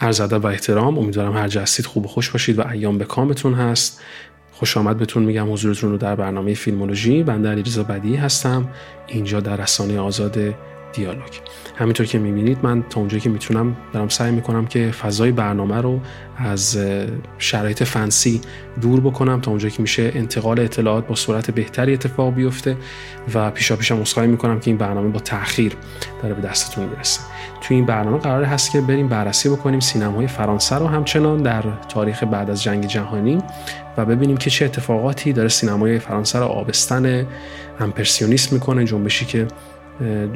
عرض ادب و احترام. امیدوارم هر جستید خوب و خوش باشید و ایام به کامتون هست. خوش آمد بهتون میگم حضورتون رو در برنامه فیلمولوژی. بنده علیرضا بدی هستم. اینجا در رسانه آزاد دیالوگ. همینطور که می‌بینید من تا اونجایی که می‌تونم دارم سعی می‌کنم که فضای برنامه رو از شرایط فنسی دور بکنم تا اونجایی که میشه انتقال اطلاعات با سرعت بهتری اتفاق بیفته و پیشا پیشم عذرخواهی می‌کنم که این برنامه با تاخیر داره به دستتون می‌رسه. توی این برنامه قرار هست که بریم بررسی بکنیم سینمای فرانسه رو همچنان در تاریخ بعد از جنگ جهانی و ببینیم که چه اتفاقاتی داره سینمای فرانسه رو آبستن امپرسیونیسم می‌کنه جنبشی که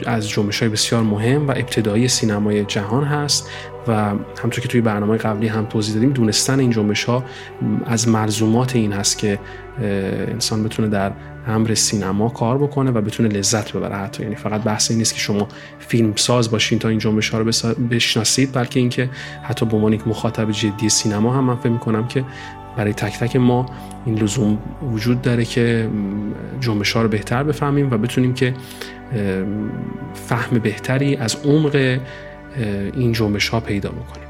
از جنبش های بسیار مهم و ابتدایی سینمای جهان هست و همطور که توی برنامه قبلی هم توضیح دادیم دونستن این جنبش ها از ملزومات این هست که انسان بتونه در امر سینما کار بکنه و بتونه لذت ببره حتی. یعنی فقط بحث این نیست که شما فیلم ساز باشین تا این جنبش ها رو بشناسید بلکه اینکه حتی به عنوان یک مخاطب جدی سینما هم من فکر می‌کنم که برای تک تک ما این لزوم وجود داره که جنبش ها رو بهتر بفهمیم و بتونیم که فهم بهتری از عمق این جنبش ها پیدا بکنیم.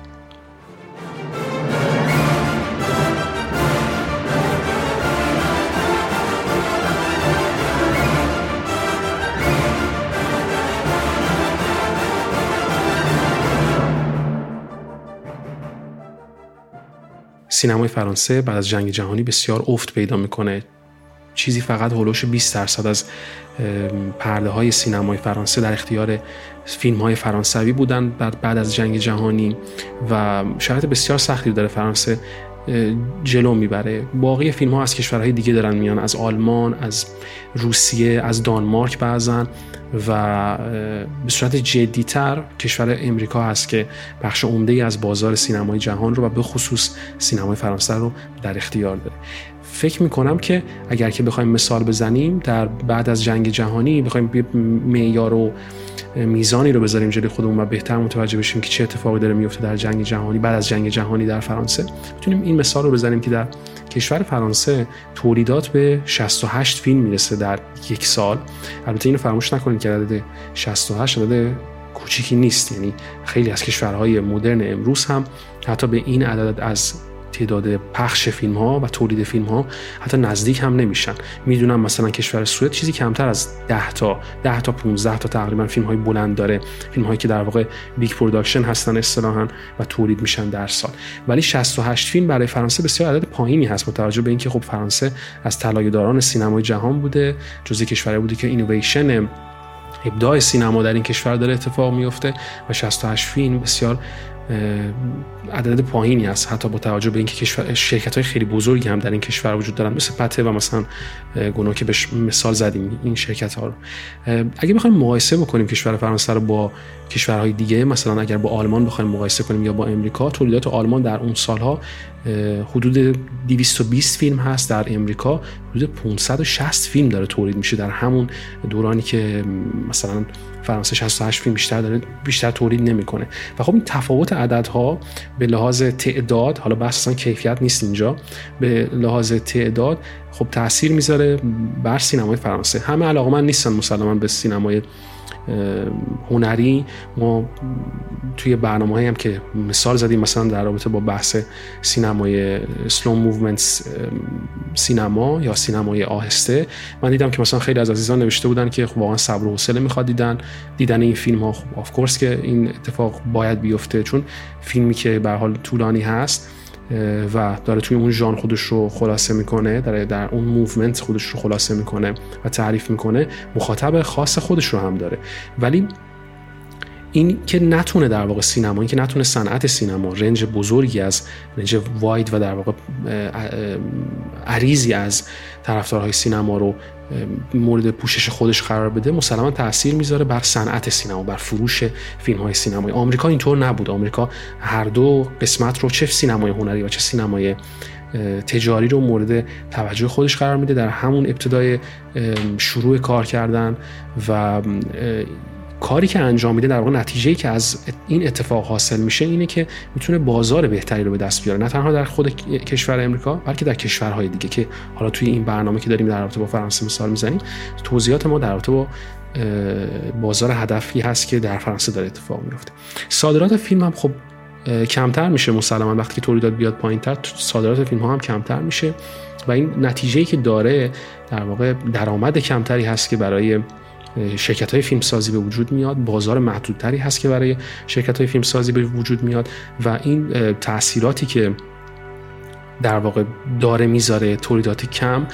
سینمای فرانسه بعد از جنگ جهانی بسیار افت پیدا می‌کنه. چیزی فقط هلوش 20 درصد از پرده های سینمای فرانسه در اختیار فیلم های فرانسوی بودن. بعد, بعد از جنگ جهانی و شرایط بسیار سختی داره فرانسه. جلو می‌بره. باقی فیلم ها از کشورهای دیگه دارن میان از آلمان از روسیه از دانمارک بعضن و به صورت جدیتر کشور امریکا هست که بخش عمده ای از بازار سینمای جهان رو و به خصوص سینمای فرانسه رو در اختیار داره. فکر می‌کنم که اگر که بخوایم مثال بزنیم در بعد از جنگ جهانی بخوایم معیار و میزانی رو بذاریم جلوی خودمون و بهتر متوجه بشیم که چه اتفاقی داره میفته در جنگ جهانی بعد از جنگ جهانی در فرانسه. می‌تونیم این مثال رو بزنیم که در کشور فرانسه تولیدات به 68 فیلم می‌رسه در یک سال. البته اینو فراموش نکنید که عدد 68 عدد کوچیکی نیست یعنی خیلی از کشورهای مدرن امروز هم حتی به این عدد از تعداد پخش فیلم ها و تولید فیلم ها حتی نزدیک هم نمیشن. می‌دونم مثلا کشور سوئد چیزی کمتر از 10 تا 10 تا 15 تا تقریبا فیلم های بلند داره. فیلم هایی که در واقع big production هستن اصطلاحا و تولید میشن در سال. ولی 68 فیلم برای فرانسه بسیار عدد پایینی هست با توجه به اینکه خب فرانسه از طلایه‌داران سینمای جهان بوده. جزء کشوری بوده که اینویشن ابداع سینما در این کشور داره اتفاق میفته و 68 فیلم بسیار عدد پایینی است حتی با توجه به اینکه کشور شرکت های خیلی بزرگی هم در این کشور وجود دارن مثل پته و مثلا گناه که بهش مثال زدیم این شرکت ها رو اگه بخوایم مقایسه بکنیم کشور فرانسه رو با کشورهای دیگه مثلا اگر با آلمان بخوایم مقایسه کنیم یا با امریکا تولیدات آلمان در اون سالها حدود 220 فیلم هست در امریکا. حدود 560 فیلم داره تولید میشه در همون دورانی که مثلا فرانسه 68 فیلم بیشتر داره بیشتر تولید نمی‌کنه. و خب این تفاوت عددها به لحاظ تعداد حالا بحث کیفیت نیست اینجا به لحاظ تعداد خب تاثیر می‌ذاره بر سینمای فرانسه. همه علاقه من نیستن مسلما به سینمای هنری. ما توی برنامه هم که مثال زدیم مثلا در رابطه با بحث سینمای slow movement cinema یا سینمای آهسته من دیدم که مثلا خیلی از عزیزان نوشته بودن که خب واقعا صبر و حوصله می‌خواد دیدن. دیدن این فیلم ها of course که این اتفاق باید بیفته چون فیلمی که به هر حال طولانی هست. و داره توی اون ژان خودش رو خلاصه می‌کنه در در اون movement خودش رو خلاصه می‌کنه و تعریف می‌کنه مخاطب خاص خودش رو هم داره. ولی این که نتونه در واقع سینما این که نتونه صنعت سینما رنج بزرگی از رنج واید و در واقع عریضی از طرفدارهای سینما رو مورد پوشش خودش قرار بده مسلما تاثیر می‌ذاره بر صنعت سینما بر فروش فیلم های سینمایی. آمریکا اینطور نبود. آمریکا هر دو قسمت رو چه سینمای هنری و چه سینمای تجاری رو مورد توجه خودش قرار میده. در همون ابتدای شروع کار کردن و کاری که انجام میده در واقع نتیجه که از این اتفاق حاصل میشه اینه که می‌تونه بازار بهتری رو به دست بیاره. نه تنها در خود کشور امریکا بلکه در کشورهای دیگه که حالا توی این برنامه که داریم در رابطه با فرانسه مثال می‌زنیم توضیحات ما در رابطه با بازار هدفی هست که در فرانسه داره اتفاق میفته صادرات فیلم هم خب کمتر میشه مسلما. وقتی که تولیدات بیاد پایینتر صادرات فیلم ها هم کمتر میشه و این نتیجه که داره در واقع درآمد کمتری هست که برای شرکت های فیلم سازی به وجود میاد بازار محدودتری هست که برای شرکت های فیلم سازی به وجود میاد و این تاثیراتی که در واقع داره می‌ذاره تولیدات کم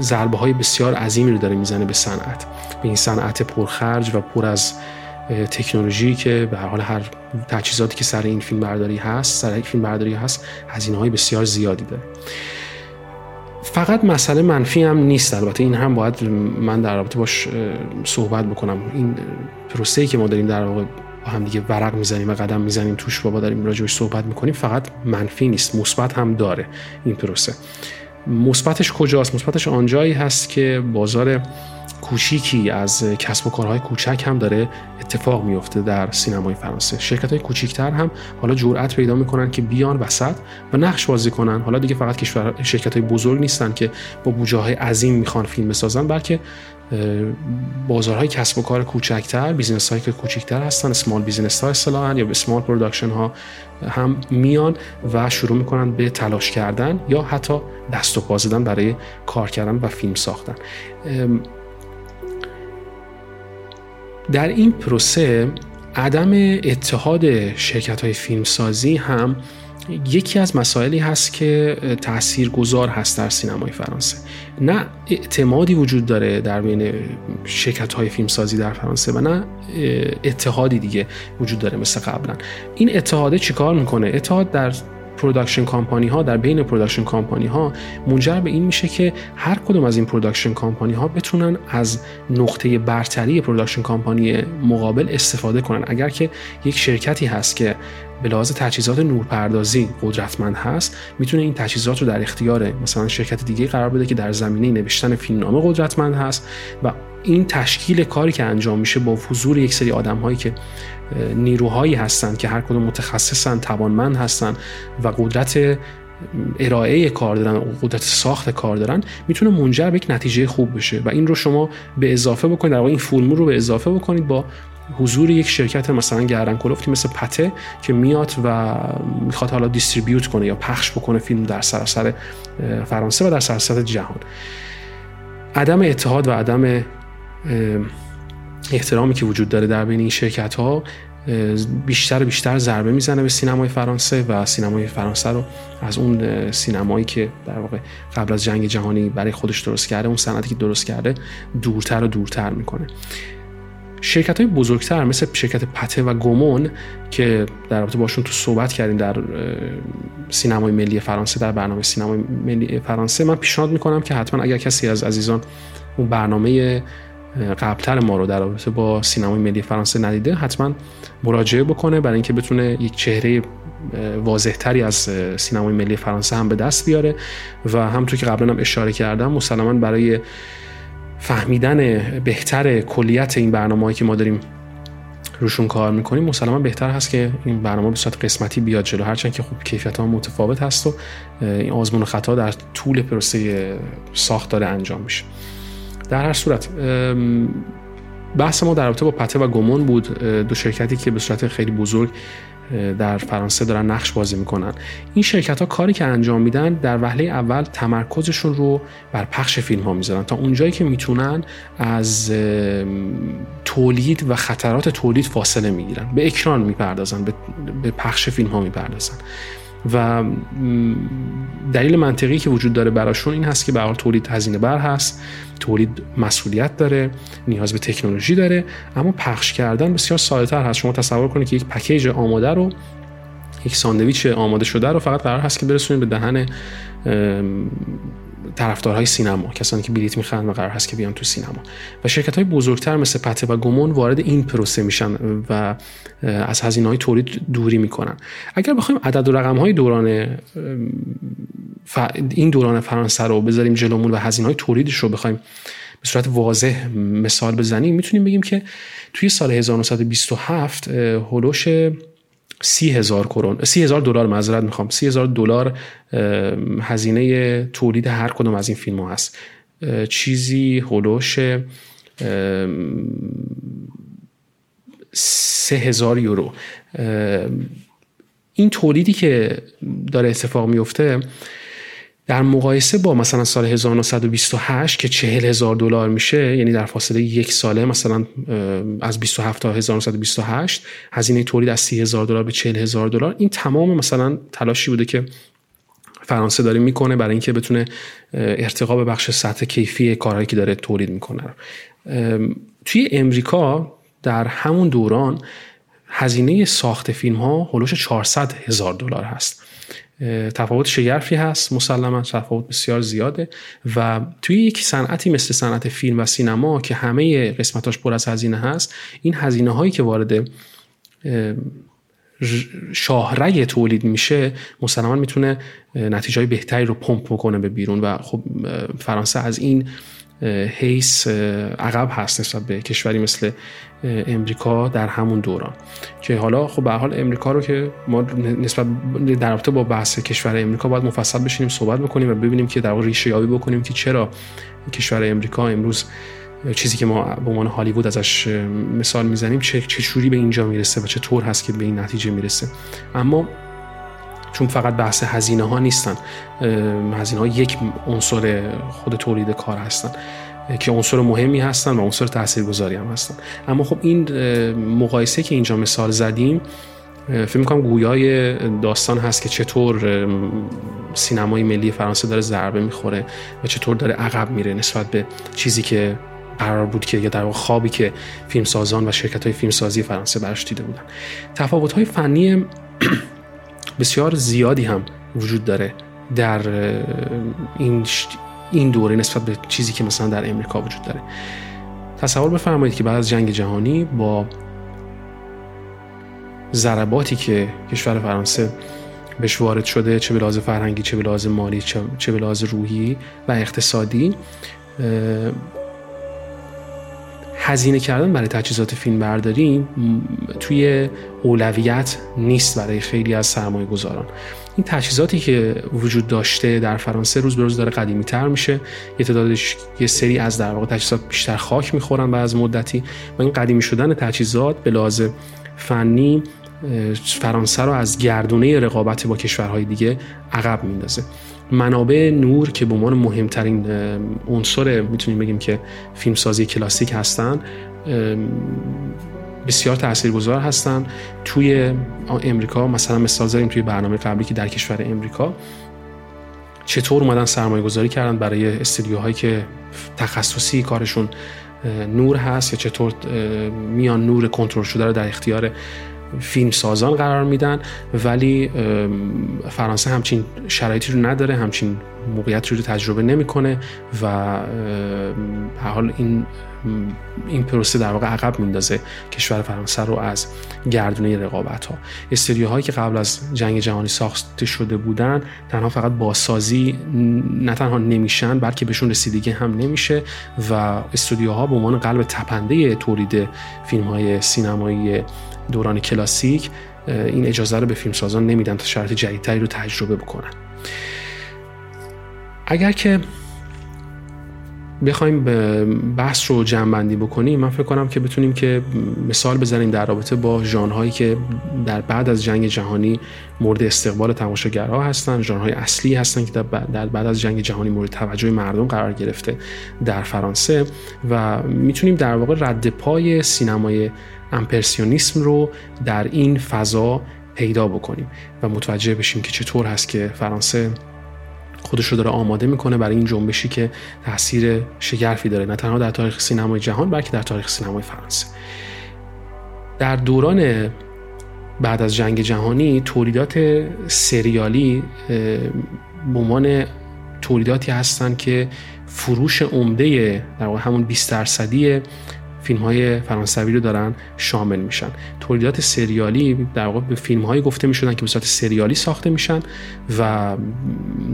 ضربه های بسیار عظیمی رو داره می‌زنه به صنعت. به این صنعت پرخرج و پر از تکنولوژی که به حال هر تجهیزاتی که سر این فیلم برداری هست سر این فیلم برداری هست هزینه های بسیار زیادی داره. فقط مسئله منفی هم نیست البته. این هم باید من در رابطه باش صحبت بکنم. این پروسه که ما داریم در واقع با هم دیگه ورق می‌زنیم و قدم می‌زنیم توش بابا داریم راجبش صحبت می‌کنیم فقط منفی نیست. مثبت هم داره این پروسه. مثبتش کجاست؟ مثبتش آنجایی هست که بازار کوچیکی از کسب و کارهای کوچک هم داره اتفاق میفته در سینمای فرانسه. شرکت های کوچیکتر هم حالا جرأت پیدا می‌کنن که بیان وسط و نقش بازی کنن. حالا دیگه فقط کشور شرکت های بزرگ نیستن که با بودجه های عظیم می‌خوان فیلم بسازن بلکه بازارهای کسب و کار کوچکتر business هایی که کوچکتر هستن small business ها اصطلاحا یا small production ها هم میان و شروع می‌کنن به تلاش کردن یا حتی دست و پا زدن برای کار کردن و فیلم ساختن. در این پروسه عدم اتحاد شرکت های فیلمسازی هم یکی از مسائلی هست که تأثیر گذار هست در سینمای فرانسه. نه اعتمادی وجود داره در بین شرکت های فیلمسازی در فرانسه و نه اتحادی دیگه وجود داره مثل قبلا. این اتحاده چیکار می‌کنه؟ اتحاد در production company ها در بین production company ها منجر به این میشه که هر کدوم از این production company ها بتونن از نقطه برتری production company مقابل استفاده کنن. اگر که یک شرکتی هست که به لحاظ تجهیزات نورپردازی قدرتمند هست می‌تونه این تجهیزات رو در اختیار مثلا شرکت دیگه قرار بده که در زمینه نوشتن فیلمنامه قدرتمند هست و این تشکیل کاری که انجام میشه با حضور یک سری آدم هایی که نیروهایی هستند که هر کدوم متخصصن توانمند هستن و قدرت ارائه کار دارن قدرت ساخت کار دارن می‌تونه منجر به یک نتیجه خوب بشه. و این رو شما به اضافه بکنید در واقع این فولمور رو به اضافه بکنید با حضور یک شرکت مثلا گردن کلفتی مثل پته که میاد و می‌خواد حالا دیستریبیوت کنه یا پخش بکنه فیلم در سراسر فرانسه و در سراسر جهان. عدم اتحاد و عدم احترامی که وجود داره در بین این شرکت ها بیشتر و بیشتر ضربه می‌زنه به سینمای فرانسه و سینمای فرانسه رو از اون سینمایی که در واقع قبل از جنگ جهانی برای خودش درست کرده اون صنعتی که درست کرده دورتر و دورتر می‌کنه. شرکت های بزرگتر مثل شرکت پته و گومون که در رابطه باشون تو صحبت کردیم در سینمای ملی فرانسه در برنامه سینمای ملی فرانسه من پیشنهاد می‌کنم که حتما اگر کسی از عزیزان اون برنامه قبلتر ما رو در رابطه با سینمای ملی فرانسه ندیده. حتما مراجعه بکنه برای اینکه بتونه یک چهره واضحتری از سینمای ملی فرانسه هم به دست بیاره. و همونطور که قبلا هم اشاره کردم مسلما برای فهمیدن بهتر کلیت این برنامه که ما داریم روشون کار می‌کنیم مسلما بهتر هست که این برنامه به صورت قسمتی بیاد جلو. هرچند که خوب کیفیت ها متفاوت هست و این آزمون و خطا در طول پروسه ساخت داره انجام میشه. در هر صورت بحث ما در رابطه با پته و گمون بود دو شرکتی که به صورت خیلی بزرگ در فرانسه دارن نقش بازی می‌کنن. این شرکت ها کاری که انجام میدن در وهله اول تمرکزشون رو بر پخش فیلم ها می‌ذارن تا اونجایی که می‌تونن از تولید و خطرات تولید فاصله می‌گیرن. به اکران می‌پردازن به پخش فیلم ها می‌پردازن. و دلیل منطقی که وجود داره براشون این هست که به حال تولید هزینه بر هست تولید مسئولیت داره نیاز به تکنولوژی داره اما پخش کردن بسیار ساده تر هست. شما تصور کنید که یک پکیج آماده رو یک ساندویچ آماده شده رو فقط قرار هست که برسونید به دهن طرفدارهای سینما کسانی که بلیت می‌خرن و قرار هست که بیان تو سینما. و شرکت های بزرگتر مثل پته و گمون وارد این پروسه میشن و از هزینه های تولید دوری می‌کنن. اگر بخوایم عدد و رقم های دوران این دوران فرانسه رو بذاریم جلومون و هزینه های تولیدش رو بخوایم به صورت واضح مثال بزنیم می‌تونیم بگیم که توی سال 1927 هولوش سی هزار کرون سی هزار دلار معذرت می‌خوام. سی هزار دلار هزینه تولید هر کدوم از این فیلم ها هست. چیزی هلوش 3000 یورو. این تولیدی که داره اتفاق میفته در مقایسه با مثلا سال 1928 که 40 هزار دلار میشه یعنی در فاصله یک ساله مثلا از 27 تا 1928 هزینه تولید از 30 هزار دلار به 40 هزار دلار. این تمام مثلا تلاشی بوده که فرانسه داره می‌کنه برای اینکه بتونه ارتقا به بخش سطح کیفی کارهایی که داره تولید می‌کنه توی امریکا در همون دوران هزینه ساخت فیلم ها هلوش 400 هزار دلار هست. تفاوت شگرفی هست مسلما تفاوت بسیار زیاده. و توی یک صنعتی مثل صنعت فیلم و سینما که همه قسمتاش پر از هزینه هست این هزینه هایی که وارد شاهرگ تولید میشه مسلما می‌تونه نتیجه بهتری رو پمپ بکنه به بیرون. و خب فرانسه از این حیث عقب هست نسبت به کشوری مثل امریکا در همون دوران. که حالا خب به حال امریکا رو که ما نسبت در رابطه با بحث کشور امریکا باید مفصل بشینیم صحبت بکنیم و ببینیم که در واقع ریشه یابی بکنیم که چرا کشور امریکا امروز چیزی که ما به عنوان هالیوود ازش مثال می‌زنیم چه چجوری به اینجا می‌رسه و چطور هست که به این نتیجه می‌رسه. اما چون فقط بحث هزینه ها نیستن هزینه ها یک عنصر خود تولید کار هستن که عنصر مهمی هستن و عنصر تاثیرگذاری هم هستن. اما خب این مقایسه که اینجا مثال زدیم فکر می‌کنم گویای داستان هست که چطور سینمای ملی فرانسه داره ضربه می‌خوره و چطور داره عقب میره نسبت به چیزی که قرار بود که یا در واقع خوابی که فیلمسازان و شرکت های فیلمسازی فرانسه براش دیده بودن. تفاوت های فنی بسیار زیادی هم وجود داره در این این دوره نسبت به چیزی که مثلا در امریکا وجود داره. تصور بفرمایید که بعد از جنگ جهانی با ضرباتی که کشور فرانسه بهش وارد شده چه به لحاظ فرهنگی چه به لحاظ مالی چه به لحاظ روحی و اقتصادی هزینه کردن برای تجهیزات فیلم برداری توی اولویت نیست برای خیلی از سرمایه گذاران. این تجهیزاتی که وجود داشته در فرانسه روز به روز داره قدیمی تر میشه. یه تعدادش یه سری از در واقع تجهیزات بیشتر خاک می‌خورن بعد از مدتی و این قدیمی شدن تجهیزات به لحاظ فنی فرانسه رو از گردونه رقابت با کشورهای دیگه عقب میندازه منابع نور که به عنوان مهمترین عنصر می‌تونیم بگیم که فیلمسازی کلاسیک هستن بسیار تاثیرگذار هستن. توی امریکا مثلا مثال زدیم توی برنامه قبلی که در کشور امریکا چطور اومدن سرمایه گذاری کردن برای استودیوهایی که تخصصی کارشون نور هست یا چطور میان نور کنترل شده رو در اختیار فیلم سازان قرار میدن ولی فرانسه همچین شرایطی رو نداره همچین موقعیت رو تجربه نمی‌کنه و هر حال این این پروسه در واقع عقب میندازه کشور فرانسه رو از گردونه رقابت ها استودیوهایی که قبل از جنگ جهانی ساخته شده بودن تنها فقط بازسازی نه تنها نمیشن بلکه بهشون رسیدگی هم نمیشه و استودیوها به عنوان قلب تپنده تولید فیلم های سینمایی دوران کلاسیک این اجازه رو به فیلمسازان نمیدن تا شرایط جدیدتری رو تجربه بکنن. اگر که بخوایم بحث رو جمع بکنیم من فکر کنم که بتونیم که مثال بزنیم در رابطه با ژانرهایی که در بعد از جنگ جهانی مورد استقبال تماشاگرها هستن ژانرهای اصلی هستن که در بعد از جنگ جهانی مورد توجه مردم قرار گرفته در فرانسه و می‌تونیم در واقع رد پای سینمای امپرسیونیسم رو در این فضا پیدا بکنیم و متوجه بشیم که چطور هست که فرانسه خودش رو داره آماده می‌کنه برای این جنبشی که تاثیر شگرفی داره نه تنها در تاریخ سینمای جهان بلکه در تاریخ سینمای فرانسه. در دوران بعد از جنگ جهانی تولیدات سریالی به عنوان تولیداتی هستند که فروش عمده در همون 20 درصدی فیلم های فرانسوی رو دارن شامل میشن. تولیدات سریالی در واقع به فیلم های گفته می‌شدن که به صورت سریالی ساخته میشن و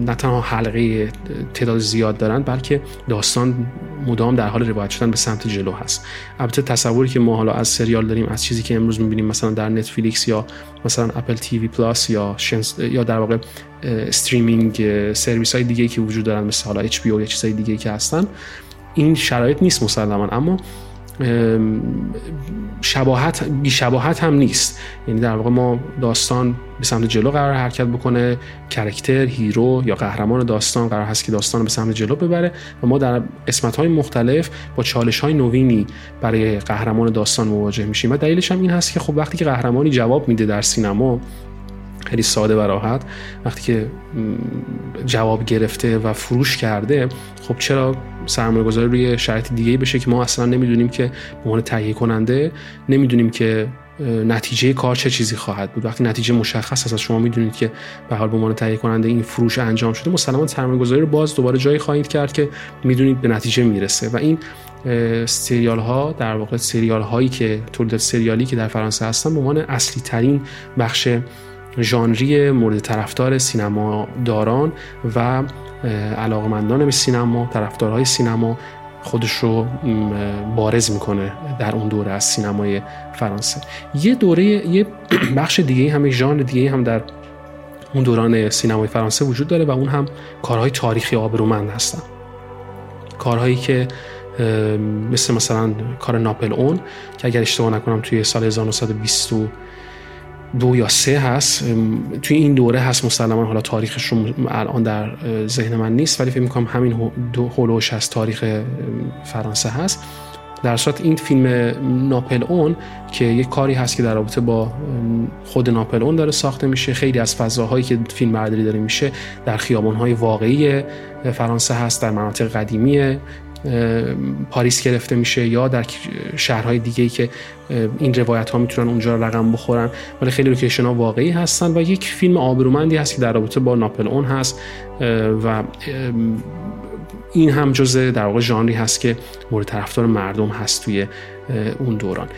نه تنها حلقه تعداد زیاد دارن بلکه داستان مدام در حال روایت شدن به سمت جلو هست. البته تصوری که ما حالا از سریال داریم از چیزی که امروز می‌بینیم مثلا در نتفلیکس یا مثلا Apple TV Plus یا یا در واقع streaming service های دیگه که وجود دارن مثل حالا H یا چیزهای دیگه که هستن این شرایط نیست مسلما. اما شباهت بی شباهت هم نیست. یعنی در واقع ما داستان به سمت جلو قرار حرکت بکنه character hero یا قهرمان داستان قرار هست که داستان به سمت جلو ببره و ما در قسمت های مختلف با چالش های نوینی برای قهرمان داستان مواجه میشیم. و دلیلش هم این هست که خب وقتی که قهرمانی جواب میده در سینما خیلی ساده و راحت. وقتی که جواب گرفته و فروش کرده خب چرا سرمایه گذاری روی شرط دیگه بشه که ما اصلا نمی‌دونیم که به عنوان تهیه کننده نمی‌دونیم که نتیجه کار چه چیزی خواهد بود. وقتی نتیجه مشخص هست شما می‌دونید که به حال به عنوان تهیه کننده این فروش انجام شده مسلما سرمایه گذاری رو باز دوباره جایی خواهید کرد که می‌دونید به نتیجه می‌رسه. و این سریال ها در واقع سریال هایی که تولید سریالی که در فرانسه هستن به عنوان اصلی ترین بخش ژانری مورد طرفدار سینما داران و علاقمندان به سینما طرفدارهای سینما خودش رو بارز می‌کنه در اون دوره از سینمای فرانسه. یه دوره یه بخش دیگه هم ژانر دیگه هم در اون دوران سینمای فرانسه وجود داره و اون هم کارهای تاریخی آبرومند هستن. کارهایی که مثل مثلا کار ناپل اون که اگر اشتباه نکنم توی سال 1920 دو یا سه هست. توی این دوره هست مسلما حالا تاریخش رو الان در ذهن من نیست ولی فکر می‌کنم همین دو هولوش از تاریخ فرانسه هست. در صورت این فیلم ناپل اون که یک کاری هست که در رابطه با خود ناپل اون داره ساخته میشه. خیلی از فضاهایی که فیلم برداری داره میشه در خیابانهای واقعی فرانسه هست در مناطق قدیمی پاریس گرفته میشه یا در شهرهای دیگه که این روایت ها می‌تونن اونجا رقم بخورن. ولی خیلی لوکیشن ها واقعی هستن و یک فیلم آبرومندی هست که در رابطه با ناپل اون هست و این هم جزء در واقع ژانری هست که مورد طرفدار مردم هست توی اون دوران.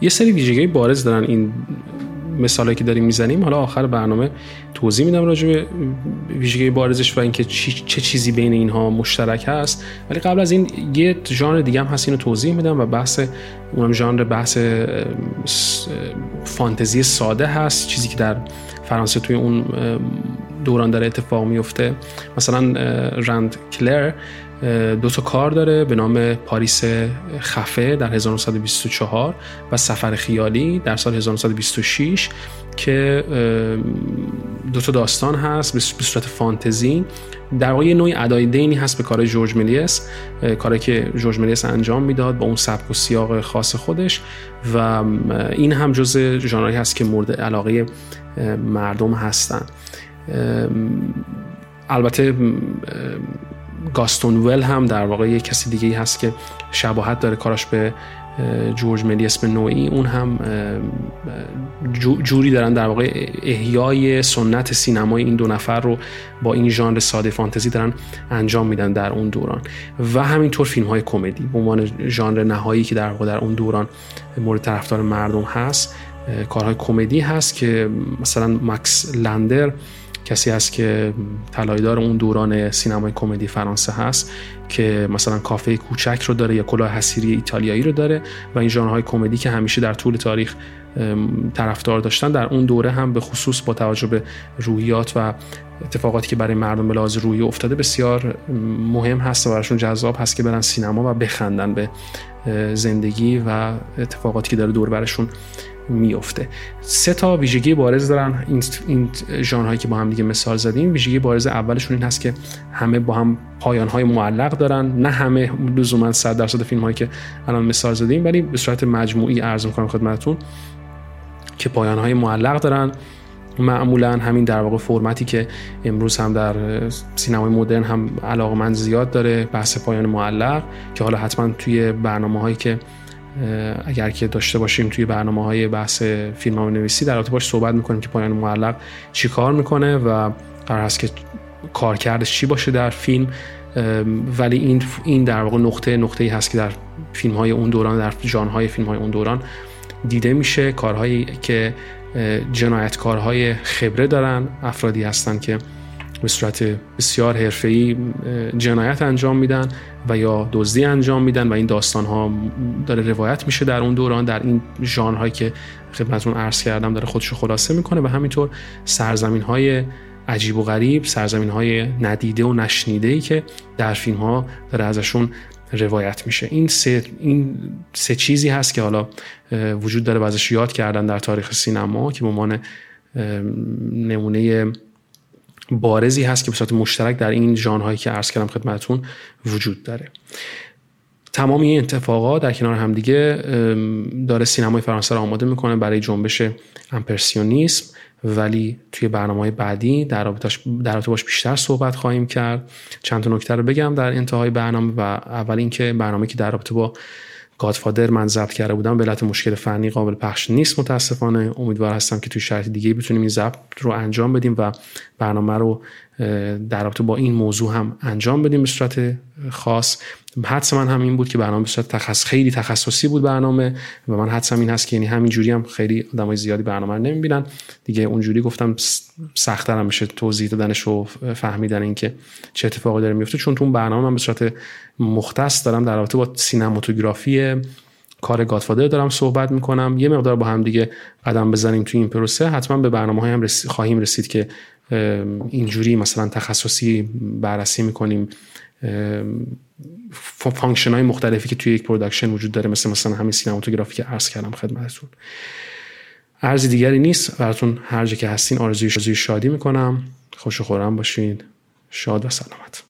یه سری ویژگی بارز دارن این مثالی که داریم می‌زنیم. حالا آخر برنامه توضیح میدم راجع به ویژگی بارزش و اینکه چه چیزی بین اینها مشترک هست. ولی قبل از این یه ژانر دیگه هم هست اینو توضیح میدم و بحث اونم ژانر بحث فانتزی ساده هست. چیزی که در فرانسه توی اون دوران داره اتفاق میفته. مثلا رند کلر دو تا کار داره به نام پاریس خفه در 1924 و سفر خیالی در سال 1926 که دو تا داستان هست به صورت فانتزی. در واقع نوعی ادای دینی هست به کار جورج ملیس کاری که جورج ملیس انجام می‌داد با اون سبک و سیاق خاص خودش و این هم جز ژانری هست که مورد علاقه مردم هستن. البته گاستون ول هم در واقع یه کسی دیگه هست که شباهت داره کاراش به جورج ملی اسم نوعی. اون هم جوری دارن در واقع احیای سنت سینمای این دو نفر رو با این ژانر ساده فانتزی دارن انجام میدن در اون دوران. و همینطور فیلم های کمدی به عنوان ژانر نهایی که در واقع در اون دوران مورد طرفدار مردم هست کارهای کمدی هست که مثلا مکس لندر کسی هست که طلایه‌دار اون دوران سینمای کمدی فرانسه هست که مثلا کافه کوچک رو داره یا کلاه حسیری ایتالیایی رو داره و این ژانرهای کمدی که همیشه در طول تاریخ طرفدار داشتن در اون دوره هم به خصوص با توجه به روحیات و اتفاقاتی که برای مردم به لحاظ روحی افتاده بسیار مهم هست و براشون جذاب هست که برن سینما و بخندن به زندگی و اتفاقاتی که داره دور برشون میفته سه تا ویژگی بارز دارن. این این ژانرهایی که با هم دیگه مثال زدیم ویژگی بارز اولشون این هست که همه با هم پایان های معلق دارن. نه همه لزوما 100 درصد فیلم هایی که الان مثال زدیم ولی به صورت مجموعی عرض می‌کنم خدمتتون که پایان های معلق دارن. معمولا همین در واقع فرمتی که امروز هم در سینمای مدرن هم علاقه زیاد داره بحث پایان معلق که حالا حتما توی برنامه هایی که اگر که داشته باشیم توی برنامه های بحث فیلم ها نویسی در رابطه باش صحبت می‌کنیم که پایان معلق چی کار می‌کنه و قرار هست که کارکردش چی باشه در فیلم. ولی این این در واقع نقطه نقطه ای هست که در فیلم های اون دوران در جان های فیلم های اون دوران دیده میشه. کارهایی که جنایتکارهای خبره دارن افرادی هستن که به صورت بسیار حرفه‌ای جنایت انجام میدن و یا دزدی انجام میدن و این داستان ها داره روایت میشه در اون دوران در این ژانرهایی که خدمتتون عرض کردم داره خودشو خلاصه می‌کنه و همینطور سرزمین های عجیب و غریب سرزمین های ندیده و نشنیده ای که در فیلم ها داره ازشون روایت میشه. این سه, این سه چیزی هست که حالا وجود داره و ازش یاد کردن در تاریخ سینما که به عنوان نمونه بارزی هست که به صورت مشترک در این ژانرهایی که عرض کردم خدمتتون وجود داره. تمام این اتفاقات در کنار همدیگه داره سینمای فرانسه رو آماده می‌کنه برای جنبش امپرسیونیسم. ولی توی برنامه بعدی در رابطه باش بیشتر صحبت خواهیم کرد. چند تا نکته رو بگم در انتهای برنامه و اول اینکه برنامه که در رابطه با گادفادر من ضبط کرده بودم به علت مشکل فنی قابل پخش نیست متاسفانه. امیدوار هستم که توی شرط دیگه بتونیم این ضبط رو انجام بدیم و برنامه رو در رابطه با این موضوع هم انجام بدیم به صورت خاص. حدس من هم این بود که برنامه به صورت تخصص خیلی تخصصی بود برنامه و من حدسم این هست که یعنی همین جوری هم خیلی آدمای زیادی برنامه رو نمی‌بینن. دیگه اونجوری گفتم سختتر هم میشه توضیح دادنش و فهمیدن اینکه چه اتفاقی داره میفته چون تو اون برنامه من به صورت مختص دارم در رابطه با سینماتوگرافی کار گادفادر دارم صحبت می‌کنم. یه مقدار با هم دیگه قدم بزنیم تو این پروسه. حتما به برنامه های هم خواهیم رسید که اینجوری مثلا تخصصی بررسی می‌کنیم. function های مختلفی که توی یک production وجود داره مثل مثلا همین cinematography که عرض کردم خدمتتون. عرض دیگه‌ای نیست. براتون هر جا که هستین آرزوی شادی می‌کنم. خوش و خرم باشین. شاد و سلامت.